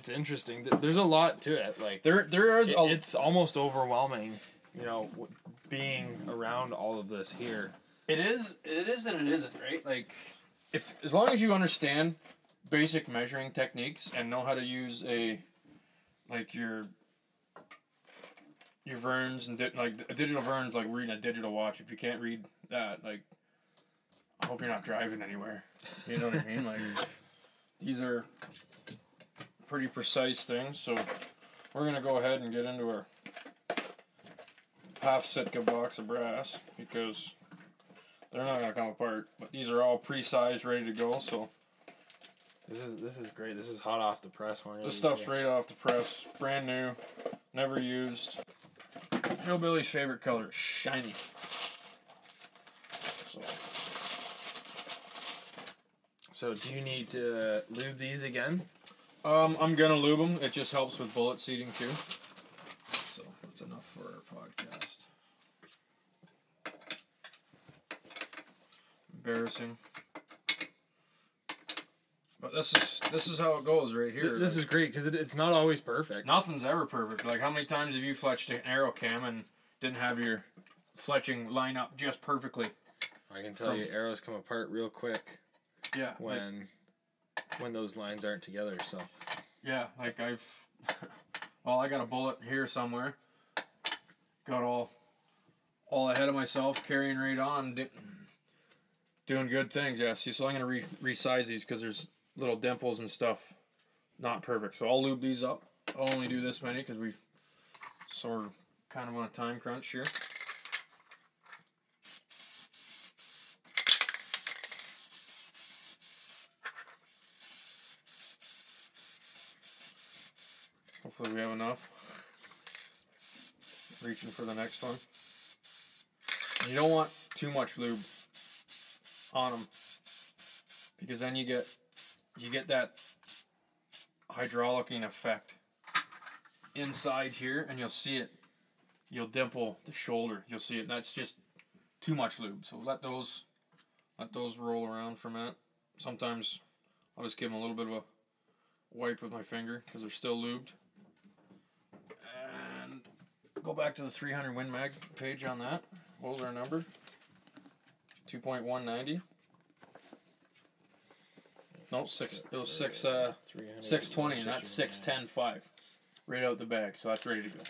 It's interesting. There's a lot to it. Like, There there is it- a it's almost overwhelming. You know, being around all of this here. It is. It is and it isn't. Right. Like, if as long as you understand basic measuring techniques and know how to use a, like your. Your Verns and di- like a digital Verns like reading a digital watch. If you can't read that, like, I hope you're not driving anywhere. You know what I mean? Like, these are pretty precise things. So, we're gonna go ahead and get into our half Sitka box of brass because they're not gonna come apart. But these are all pre-sized, ready to go. So This is this is great. This is hot off the press. One this stuff's right off the press, brand new, never used. Hillbilly's favorite color, shiny. So So do you need to lube these again? Um, I'm gonna lube them. It just helps with bullet seating too. So that's enough for our podcast. Embarrassing. But this is this is how it goes right here. Th- this Like- is great because it, it's not always perfect. Nothing's ever perfect. Like how many times have you fletched an arrow cam and didn't have your fletching line up just perfectly? I can tell From- you, arrows come apart real quick Yeah. Like, when those lines aren't together. So yeah, like I've <laughs> well, I got a bullet here somewhere. Got all all ahead of myself, carrying right on, di- doing good things. Yeah, see, so I'm gonna re- resize these because there's little dimples and stuff, not perfect. So I'll lube these up. I'll only do this many because we've sort of kind of on a time crunch here. Hopefully we have enough. Reaching for the next one. You don't want too much lube on them because then you get you get that hydraulicing effect inside here and you'll see it you'll dimple the shoulder you'll see it that's just too much lube so let those let those roll around for a minute sometimes I'll just give them a little bit of a wipe with my finger because they're still lubed go back to the 300 Win Mag page on that what was our number 2.190 no six it was six uh Six twenty, and just that's your- six ten five, right out the bag. So that's ready to go.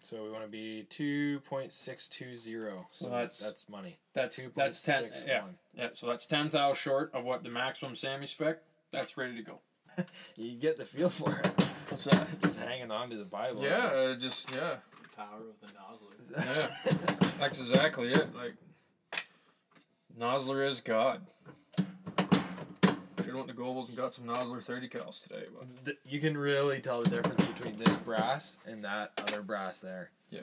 So we want to be two point six two zero. So Well, that's- that's money. That's Two that's ten. Yeah, yeah. So that's ten thousand short of what the maximum SAAMI spec. That's ready to go. <laughs> You get the feel for it. What's that? Just hanging on to the Bible. Yeah, uh, just yeah, Power of the Nosler. <laughs> yeah. That's exactly it. Like Nosler is God. Should have went to Gobles and got some Nosler thirty cals today, but Th- you can really tell the difference between this brass and that other brass there. Yeah.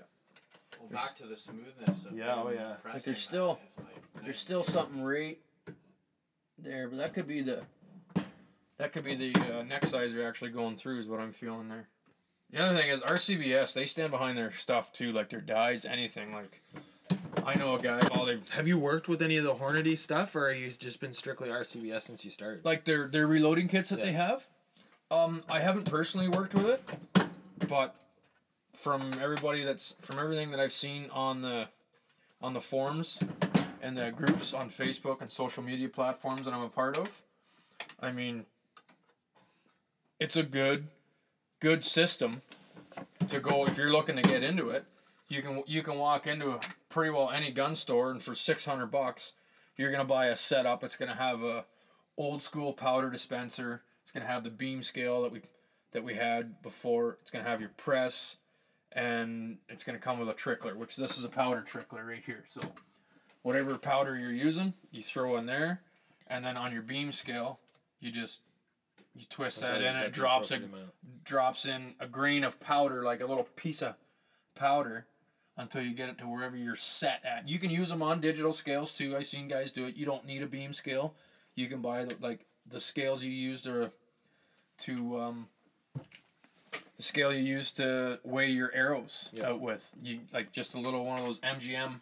Well, back to the smoothness of Yeah, oh, them yeah. pressing Like, there's still- it's like There's still something right there, but that could be the that could be the uh, neck sizer actually going through is what I'm feeling there. The other thing is RCBS. They stand behind their stuff too, like their dies, anything. Like I know a guy. All they Have you worked with any of the Hornady stuff, or have you just been strictly RCBS since you started? like their their reloading kits that they have. Um, I haven't personally worked with it, but from everybody that's from everything that I've seen on the on the forums and the groups on Facebook and social media platforms that I'm a part of, I mean, it's a good good system to go if you're looking to get into it. You can you can walk into a, pretty well any gun store and for six hundred bucks, you're gonna buy a setup. It's gonna have a old school powder dispenser. It's gonna have the beam scale that we that we had before. It's gonna have your press, and it's gonna come with a trickler, which this is a powder trickler right here. So whatever powder you're using, you throw in there, and then on your beam scale, you just you twist that in, and it drops a drops in a grain of powder, like a little piece of powder, until you get it to wherever you're set at. You can use them on digital scales too. I've seen guys do it. You don't need a beam scale. You can buy the, like the scales you use to to um, the scale you use to weigh your arrows Yeah. out with. You like just a little one of those MGM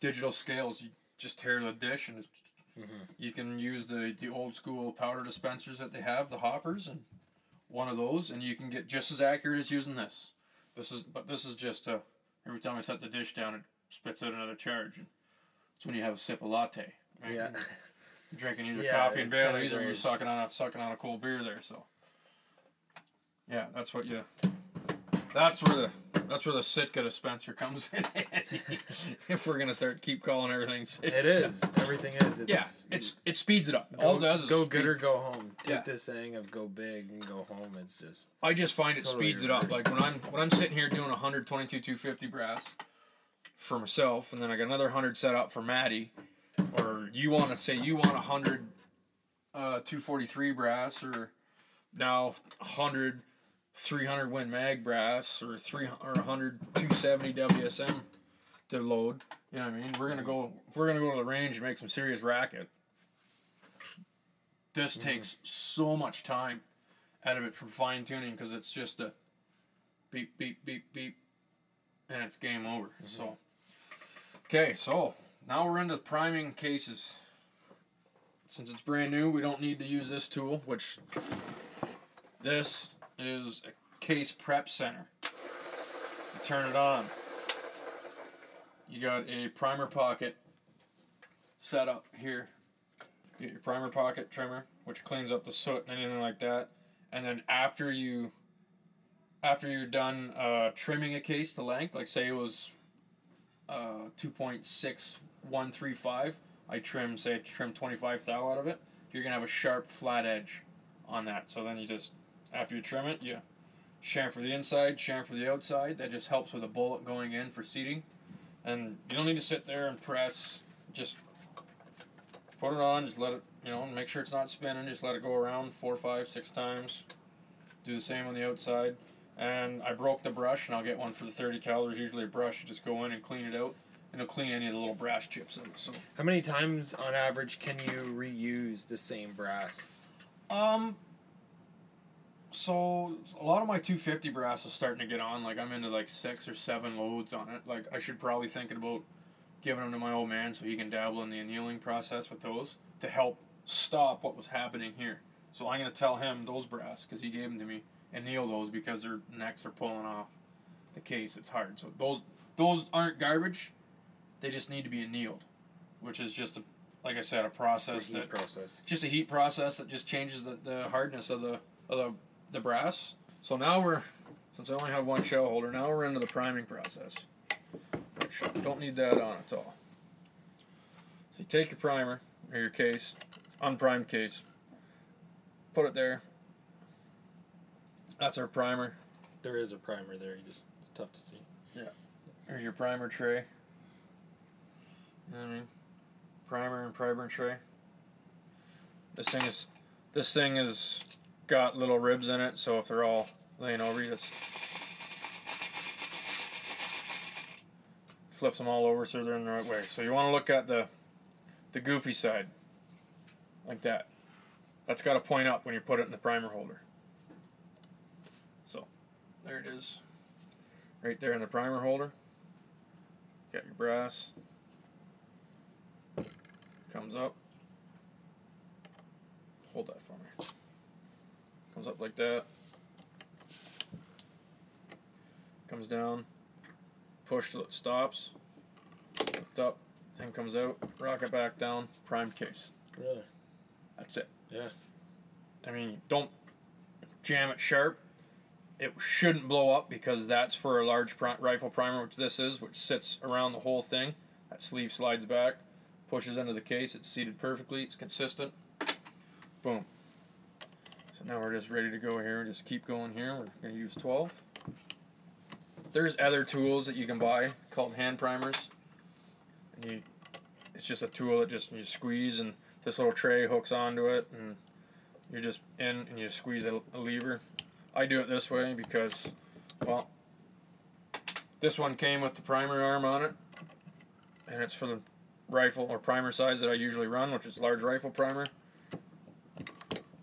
digital scales. You just tare the dish and it's, you can use the the old school powder dispensers that they have, the hoppers, and one of those, and you can get just as accurate as using this. This is but this is just a every time I set the dish down, it spits out another charge. And it's when you have a sip of latte. Right? Yeah. You're <laughs> drinking either Yeah, coffee and Bailey's, or you're sucking on a sucking on a cold beer there. So yeah, that's what you. That's where the that's where the Sitka dispenser comes in. <laughs> if we're gonna start keep calling everything Sitka. It is. Everything is. It's, Yeah, it's it speeds it up. go, All it does is go good or go home. Take Yeah. this saying of go big and go home. It's just I just find it Totally speeds it up. Like when I'm when I'm sitting here doing 122 250 brass for myself, and then I got another 100 set up for Maddie, or you want to say you want 100 uh, 243 brass, or now 100 300 Win Mag brass, or 3 or 100 270 WSM to load. You know what I mean? We're gonna go if we're gonna go to the range and make some serious racket. This mm-hmm. takes so much time out of it from fine tuning because it's just a beep beep beep beep and it's game over. Mm-hmm. So okay, so now we're into priming cases. Since it's brand new, we don't need to use this tool, which this is a case prep center. You turn it on. You got a primer pocket set up here. Get your primer pocket trimmer, which cleans up the soot and anything like that. And then after you after you're done uh, trimming a case to length, like say it was uh, 2.6135, I trim, say, trim 25 thou out of it, you're going to have a sharp flat edge on that. So then you just, after you trim it, you chamfer the inside, chamfer the outside. That just helps with a bullet going in for seating. And you don't need to sit there and press, just put it on, just let it, you know, make sure it's not spinning, just let it go around four, five, six times. Do the same on the outside. And I broke the brush, and I'll get one for the 30 cal. There's usually a brush. You just go in and clean it out, and it'll clean any of the little brass chips in out. So, how many times on average can you reuse the same brass? um, so a lot of my 250 brass is starting to get on. Like I'm into like six or seven loads on it. Like I should probably thinking about giving them to my old man so he can dabble in the annealing process with those to help stop what was happening here. So I'm gonna tell him those brass because he gave them to me and anneal those because their necks are pulling off the case. It's hard. So those those aren't garbage. They just need to be annealed, which is just a like I said a process a heat that process. just a heat process that just changes the, the hardness of the of the, the brass. So now we're since I only have one shell holder, now we're into the priming process. Which don't need that on at all. So you take your primer or your case, unprimed case, put it there. That's our primer. There is a primer there. You just it's tough to see. Yeah, there's your primer tray. You know what I mean? Primer and primer tray. This thing is this thing is got little ribs in it, so if they're all laying over you, just flips them all over so they're in the right way. So you want to look at the the goofy side, like that. That's got to point up when you put it in the primer holder. So there it is. Right there in the primer holder. Got your brass. Comes up. Hold that for me. Comes up like that. Comes down. Push till it stops. Lift up. Thing comes out. Rock it back down. Prime case. Really? That's it. Yeah. I mean, don't jam it sharp. It shouldn't blow up because that's for a large rifle primer, which this is, which sits around the whole thing. That sleeve slides back, pushes into the case. It's seated perfectly. It's consistent. Boom. Now we're just ready to go here. Just keep going here. We're going to use 12. There's other tools that you can buy called hand primers. You, it's just a tool that just you squeeze and this little tray hooks onto it and you're just in and you squeeze a, a lever. I do it this way because, well, this one came with the primer arm on it, and it's for the rifle or primer size that I usually run, which is large rifle primer.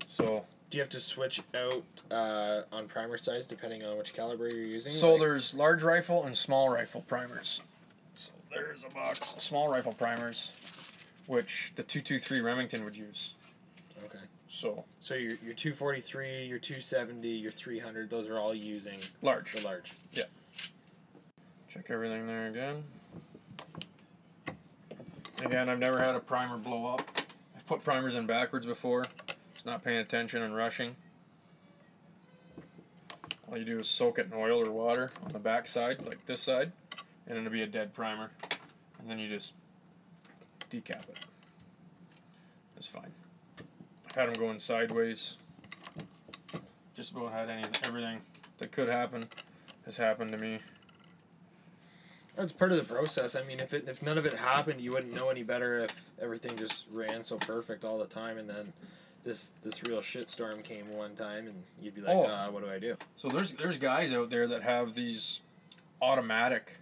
So, Do you have to switch out uh, on primer size depending on which caliber you're using? so Like- there's large rifle and small rifle primers. So there's a box small rifle primers, which the 223 Remington would use. Okay. So So your your 243, your 270, your 300, those are all using large. the large. Yeah. Check everything there again. Again, I've never had a primer blow up. I've put primers in backwards before. Just not paying attention and rushing. All you do is soak it in oil or water on the back side, like this side, and it'll be a dead primer. And then you just decap it. It's fine. I've had them going sideways. Just about had any everything that could happen has happened to me. It's part of the process. I mean, if it if none of it happened, you wouldn't know any better if everything just ran so perfect all the time, and then this this real shitstorm came one time, and you'd be like, Oh. uh, what do I do? So there's there's guys out there that have these automatic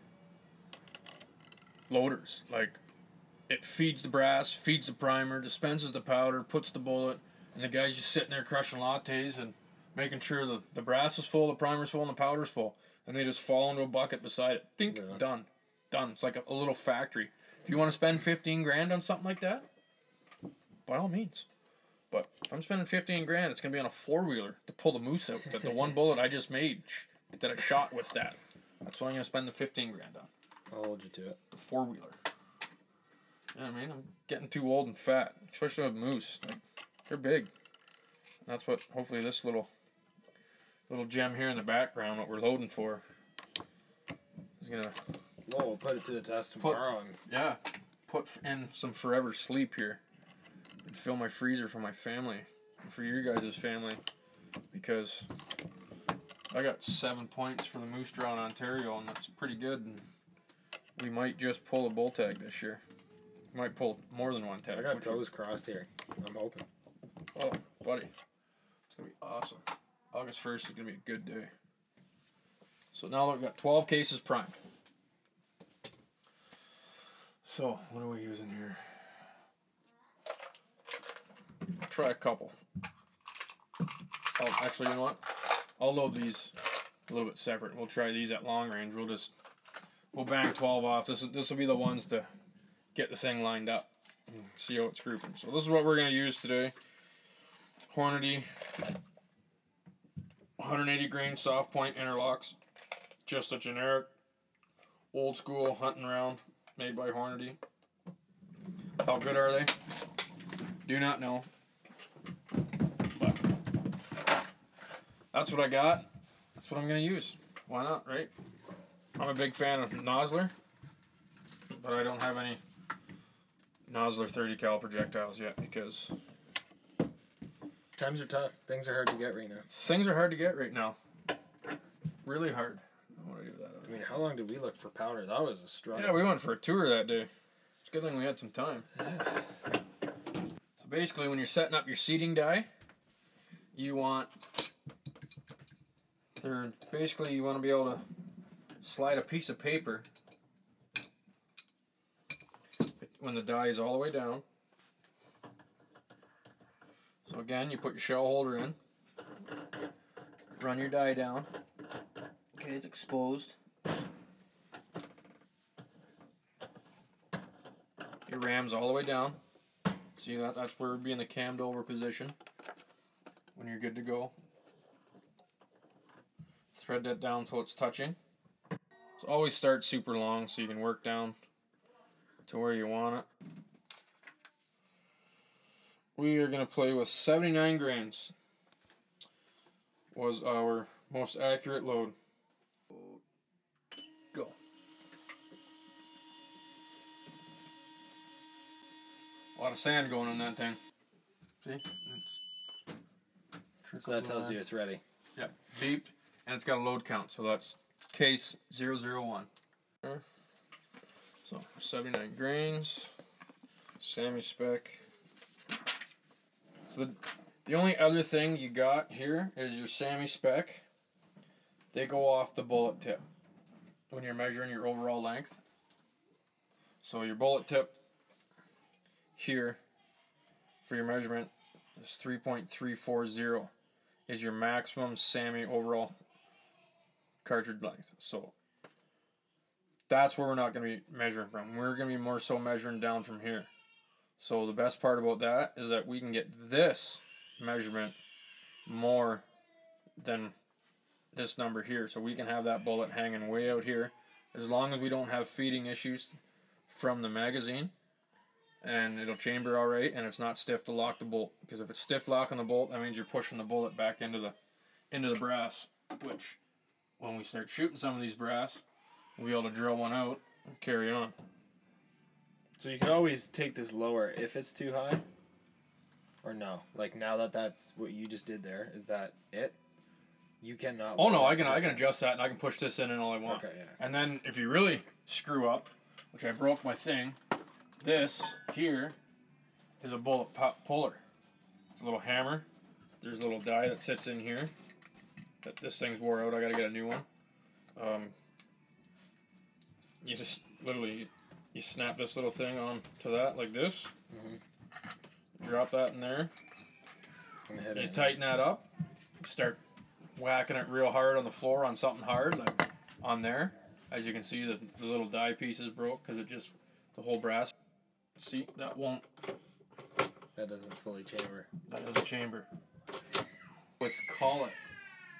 loaders. Like it feeds the brass, feeds the primer, dispenses the powder, puts the bullet, and the guy's just sitting there crushing lattes and making sure the, the brass is full, the primer's full, and the powder's full. And they just fall into a bucket beside it. Think Yeah. done. Done. It's like a, a little factory. If you want to spend fifteen grand on something like that, by all means. But if I'm spending fifteen grand, it's gonna be on a four wheeler to pull the moose out. That the one bullet I just made that I shot with that. That's what I'm gonna spend the fifteen grand on. I'll hold you to it. The four wheeler. You know I mean? I'm getting too old and fat, especially with moose. Like they're big. And that's what hopefully this little little gem here in the background, what we're loading for, is gonna Well, we'll put it to the test Put- tomorrow. and yeah, put in some forever sleep here and fill my freezer for my family and for your guys' family because I got seven points for the Moose Draw in Ontario and that's pretty good. And we might just pull a bull tag this year. Might pull more than one tag. I got toes crossed here. I'm hoping. Oh, buddy, it's gonna be awesome. August first is gonna be a good day. So now we've got twelve cases primed. So what are we using here? Try a couple. Oh, actually, you know what? I'll load these a little bit separate. We'll try these at long range. We'll just we'll bang twelve off. This this will be the ones to get the thing lined up. and See how it's grouping. So this is what we're gonna use today. Hornady 180 grain soft point interlocks. Just a generic old school hunting round made by Hornady. How good are they? Do not know. But that's what I got. That's what I'm gonna use. Why not, right? I'm a big fan of Nosler, but I don't have any Nosler 30 cal projectiles yet because Times are tough. Things are hard to get right now. Things are hard to get right now. Really hard. I want to do that. I mean, how long did we look for powder? That was a struggle. Yeah, we went for a tour that day. It's a good thing we had some time. <sighs> Basically, when you're setting up your seating die, you want. They're basically you want to be able to slide a piece of paper when the die is all the way down. So again, you put your shell holder in, run your die down, Okay, it's exposed. Your ram's all the way down. See that? That's where it'd be in the cammed over position when you're good to go. Thread that down so it's touching. So always start super long so you can work down to where you want it. We are going to play with 79 grains. Was our most accurate load. A lot of sand going in that thing. See? It's So that tells you it's ready. Yep, beeped, and it's got a load count, so that's case 001. So 79 grains, SAAMI spec. So the, the only other thing you got here is your SAAMI spec. They go off the bullet tip when you're measuring your overall length. So your bullet tip here for your measurement is 3.340 is your maximum SAAMI overall cartridge length. So that's where we're not going to be measuring from. We're going to be more so measuring down from here. So the best part about that is that we can get this measurement more than this number here. So we can have that bullet hanging way out here as long as we don't have feeding issues from the magazine and it'll chamber all right and it's not stiff to lock the bolt because if it's stiff locking the bolt that means you're pushing the bullet back into the into the brass which when we start shooting some of these brass we'll be able to drill one out and carry on So you can always take this lower if it's too high. Or no, like now that that's what you just did there, is that it? You cannot. oh no i can i can adjust that and i can push this in and all i want Okay, yeah. and then if you really screw up which i broke my thing this here is a bullet pop puller. It's a little hammer. There's a little die that sits in here that this thing's wore out. I gotta get a new one. Um, you just literally you snap this little thing on to that like this. Drop that in there. And you tighten that up, start whacking it real hard on the floor on something hard, like on there. As you can see, the, the little die piece is broke because it just, the whole brass. See, that won't, That doesn't fully chamber. that a chamber. With collet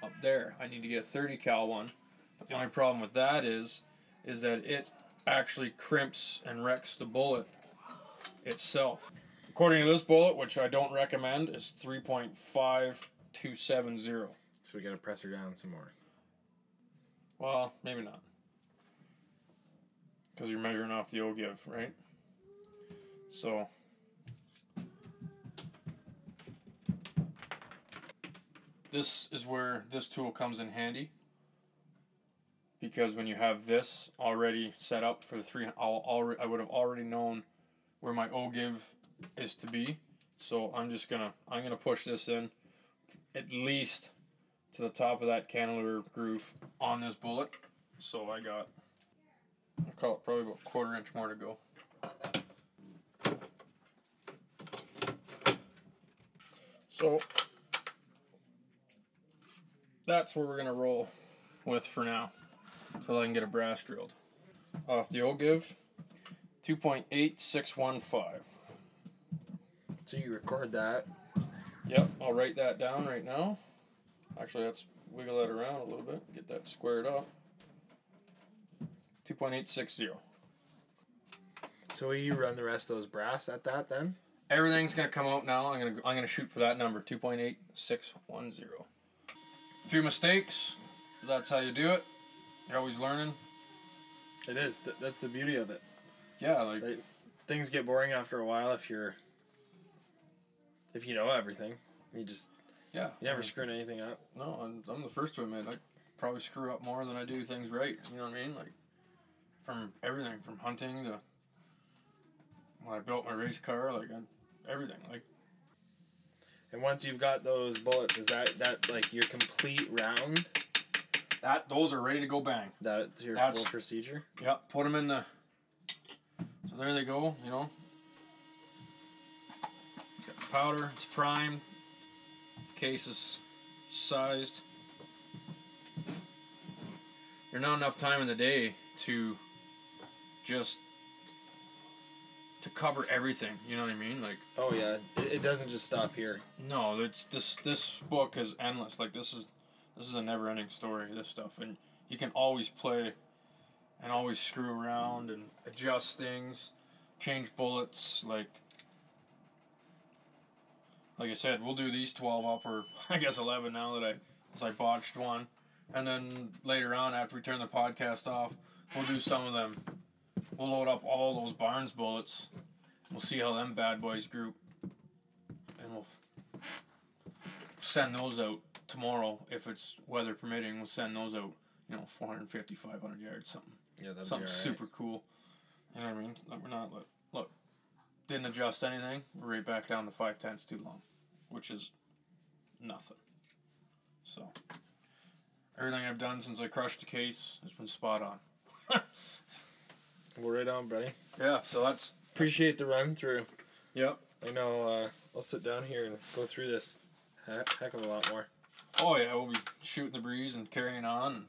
up there, I need to get a 30 cal one. But the only problem with that is, is that it actually crimps and wrecks the bullet itself. According to this bullet, which I don't recommend, is 3.5270. So we gotta press her down some more. Well, maybe not. Because you're measuring off the ogive, right? So. This is where this tool comes in handy. Because when you have this already set up for the three, I'll already, I would have already known where my ogive is to be. So I'm just gonna, I'm gonna push this in at least to the top of that cannelure groove on this bullet. So I got, I'll call it probably about a quarter inch more to go. So that's where we're gonna roll with for now, until I can get a brass drilled. Off the ogive, two point eight six one five. So you record that. Yep, I'll write that down right now. Actually, let's wiggle that around a little bit, get that squared up. 2.860. So will you run the rest of those brass at that then? Everything's gonna come out now. I'm gonna I'm gonna shoot for that number, 2.8610. A few mistakes. That's how you do it. You're always learning. It is. Th- that's the beauty of it. Yeah, like Right. Things get boring after a while if you're. If you know everything, you just yeah. you never screwing anything up. No, I'm, I'm the first to admit I probably screw up more than I do things right. You know what I mean? Like from everything, from hunting to when I built my race car, like I, everything. Like And once you've got those bullets, is that that like your complete round? that, those are ready to go bang. That's your That's- full procedure. Yep, put them in the. So there they go. You know. Got the powder. It's primed. Case is sized. there's not enough time in the day to just to cover everything. You know what I mean? Like Oh yeah, it, it doesn't just stop here. no, it's this this book is endless. Like this is this is a never ending story. This stuff, and you can always play, and always screw around and adjust things, change bullets. Like like I said, we'll do these twelve up or <laughs> I guess eleven now that I since I botched one, and then later on after we turn the podcast off, we'll do some of them. We'll load up all those Barnes bullets. We'll see how them bad boys group, and we'll send those out tomorrow if it's weather permitting. We'll send those out, you know, 450, 500 yards, something, Yeah, that'd something super cool. You know what I mean? We're not look, look, didn't adjust anything. We're right back down to five tenths too long, which is nothing. So everything I've done since I crushed the case has been spot on. <laughs> We're right on, buddy. Yeah, so that's Appreciate the run through. yep. I know. Uh, I'll sit down here and go through this heck, heck of a lot more. Oh yeah, we'll be shooting the breeze and carrying on.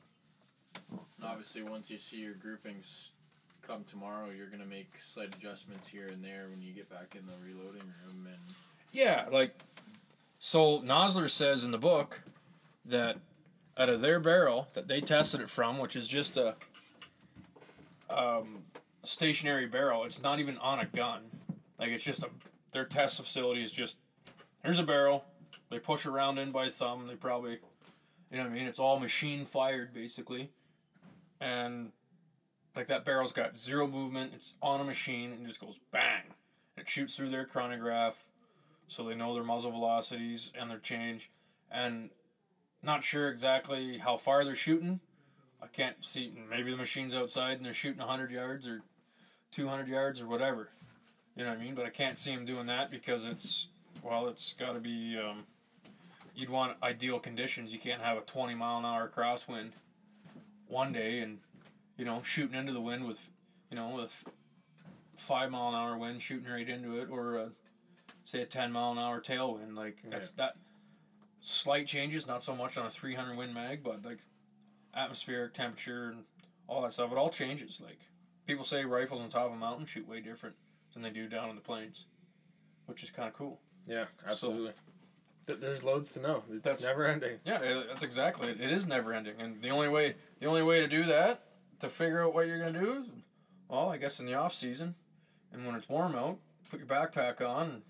And obviously, once you see your groupings come tomorrow, you're gonna make slight adjustments here and there when you get back in the reloading room. And Yeah, like so Nosler says in the book that out of their barrel that they tested it from, which is just a um, stationary barrel, it's not even on a gun. Like it's just a their test facility is just here's a barrel. They push around in by thumb. They probably you know what I mean. It's all machine fired basically, and like that barrel's got zero movement. It's on a machine and just goes bang. It shoots through their chronograph so they know their muzzle velocities and their change. And not sure exactly how far they're shooting. I can't see. Maybe the machine's outside and they're shooting 100 yards or 200 yards or whatever. You know what I mean? But I can't see them doing that because it's, well, it's got to be, um, you'd want ideal conditions. You can't have a 20 mile an hour crosswind one day and, you know, shooting into the wind with, you know, with five mile an hour wind shooting right into it or a say a 10 mile an hour tailwind like that's that slight changes not so much on a 300 Win Mag but like atmospheric temperature and all that stuff it all changes like people say rifles on top of a mountain shoot way different than they do down in the plains which is kind of cool Yeah, absolutely. Th- there's loads to know. It's That's- never ending. yeah that's exactly it. it is never ending and the only way the only way to do that to figure out what you're going to do is well i guess in the off season and when it's warm out put your backpack on and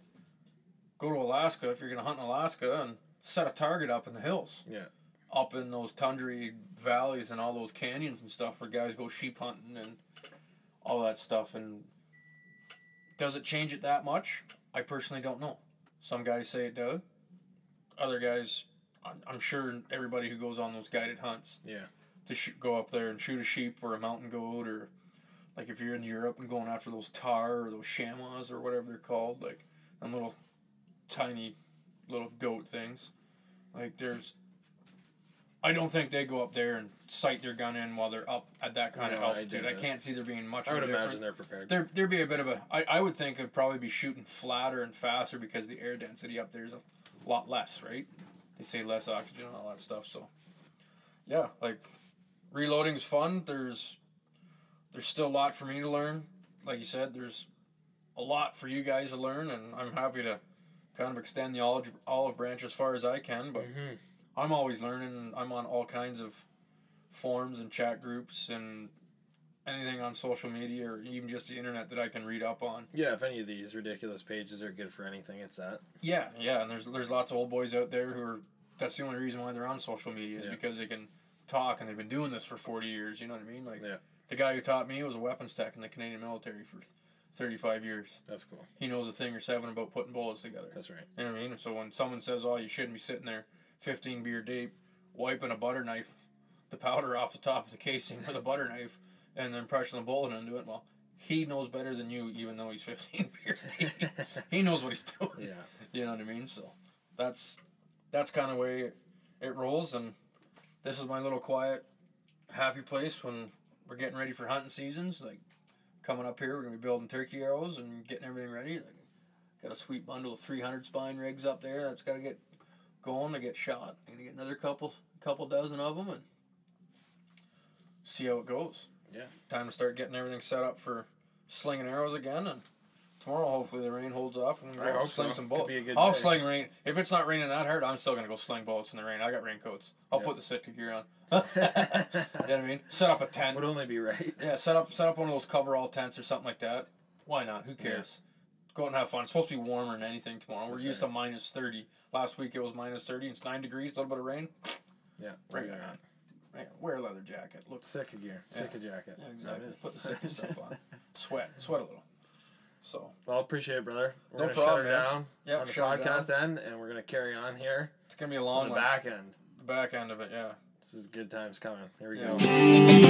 go to alaska if you're going to hunt in alaska and set a target up in the hills Yeah. up in those tundra valleys and all those canyons and stuff where guys go sheep hunting and all that stuff and does it change it that much i personally don't know some guys say it does other guys I'm- sure everybody who goes on those guided hunts Yeah. to sh- go up there and shoot a sheep or a mountain goat or like if you're in Europe and going after those tahr or those chamois or whatever they're called, like them little tiny little goat things. Like there's I don't think they go up there and sight their gun in while they're up at that kind of No, I altitude. I, it. can't see there being much I would difference. imagine they're prepared. There, there'd be a bit of a. I, I would think it'd probably be shooting flatter and faster because the air density up there is a lot less, right? They say less oxygen and all that stuff. So, yeah, like reloading's fun. There's there's still a lot for me to learn. Like you said, there's a lot for you guys to learn, and I'm happy to kind of extend the olive olive branch as far as I can. But Mhm. I'm always learning. I'm on all kinds of forums and chat groups and anything on social media or even just the internet that I can read up on. Yeah, if any of these ridiculous pages are good for anything, it's that. Yeah, yeah, and there's there's lots of old boys out there who are that's the only reason why they're on social media Yeah. because they can talk and they've been doing this for 40 years, you know what I mean? Like Yeah. the guy who taught me was a weapons tech in the Canadian military for 35 years. That's cool. He knows a thing or seven about putting bullets together. That's right. You know what I mean? So when someone says, "Oh, you shouldn't be sitting there 15 beer deep wiping a butter knife the powder off the top of the casing with a butter knife and then pressing the bullet into it," well, he knows better than you, even though he's 15 <laughs> beer deep. he knows what he's doing. Yeah. You know what I mean? So that's that's kind of way it, it rolls, and this is my little quiet, happy place when we're getting ready for hunting seasons. Like coming up here, we're gonna be building turkey arrows and getting everything ready. Like, got a sweet bundle of 300 spine rigs up there that's got to get going to get shot. I'm gonna get another couple couple dozen of them and see how it goes. Yeah. Time to start getting everything set up for slinging arrows again, and tomorrow hopefully the rain holds off and we I can go hope sling so. some bullets. be a good I'll day. sling rain. If it's not raining that hard, I'm still gonna go sling bullets in the rain. I got raincoats. I'll Yeah. put the Sitka gear on. <laughs> <laughs> you know what I mean? Set up a tent. Would only be right. Yeah, set up set up one of those coverall tents or something like that. Why not? Who cares? Go out and have fun. It's supposed to be warmer than anything tomorrow. That's We're used to minus thirty. Last week it was minus thirty. It's nine degrees. A little bit of rain. Yeah. Right on. Wear a leather jacket. Look. Sitka gear. Sitka jacket. Yeah, exactly. Put the sick stuff on. <laughs> Sweat. Sweat a little. So Well, appreciate it, brother. We're No gonna problem, shut man. down yeah, on the it down. podcast end, and we're gonna carry on here It's gonna be a long the back end. The back end of it. Yeah. This is good times coming. Here we Yeah. go.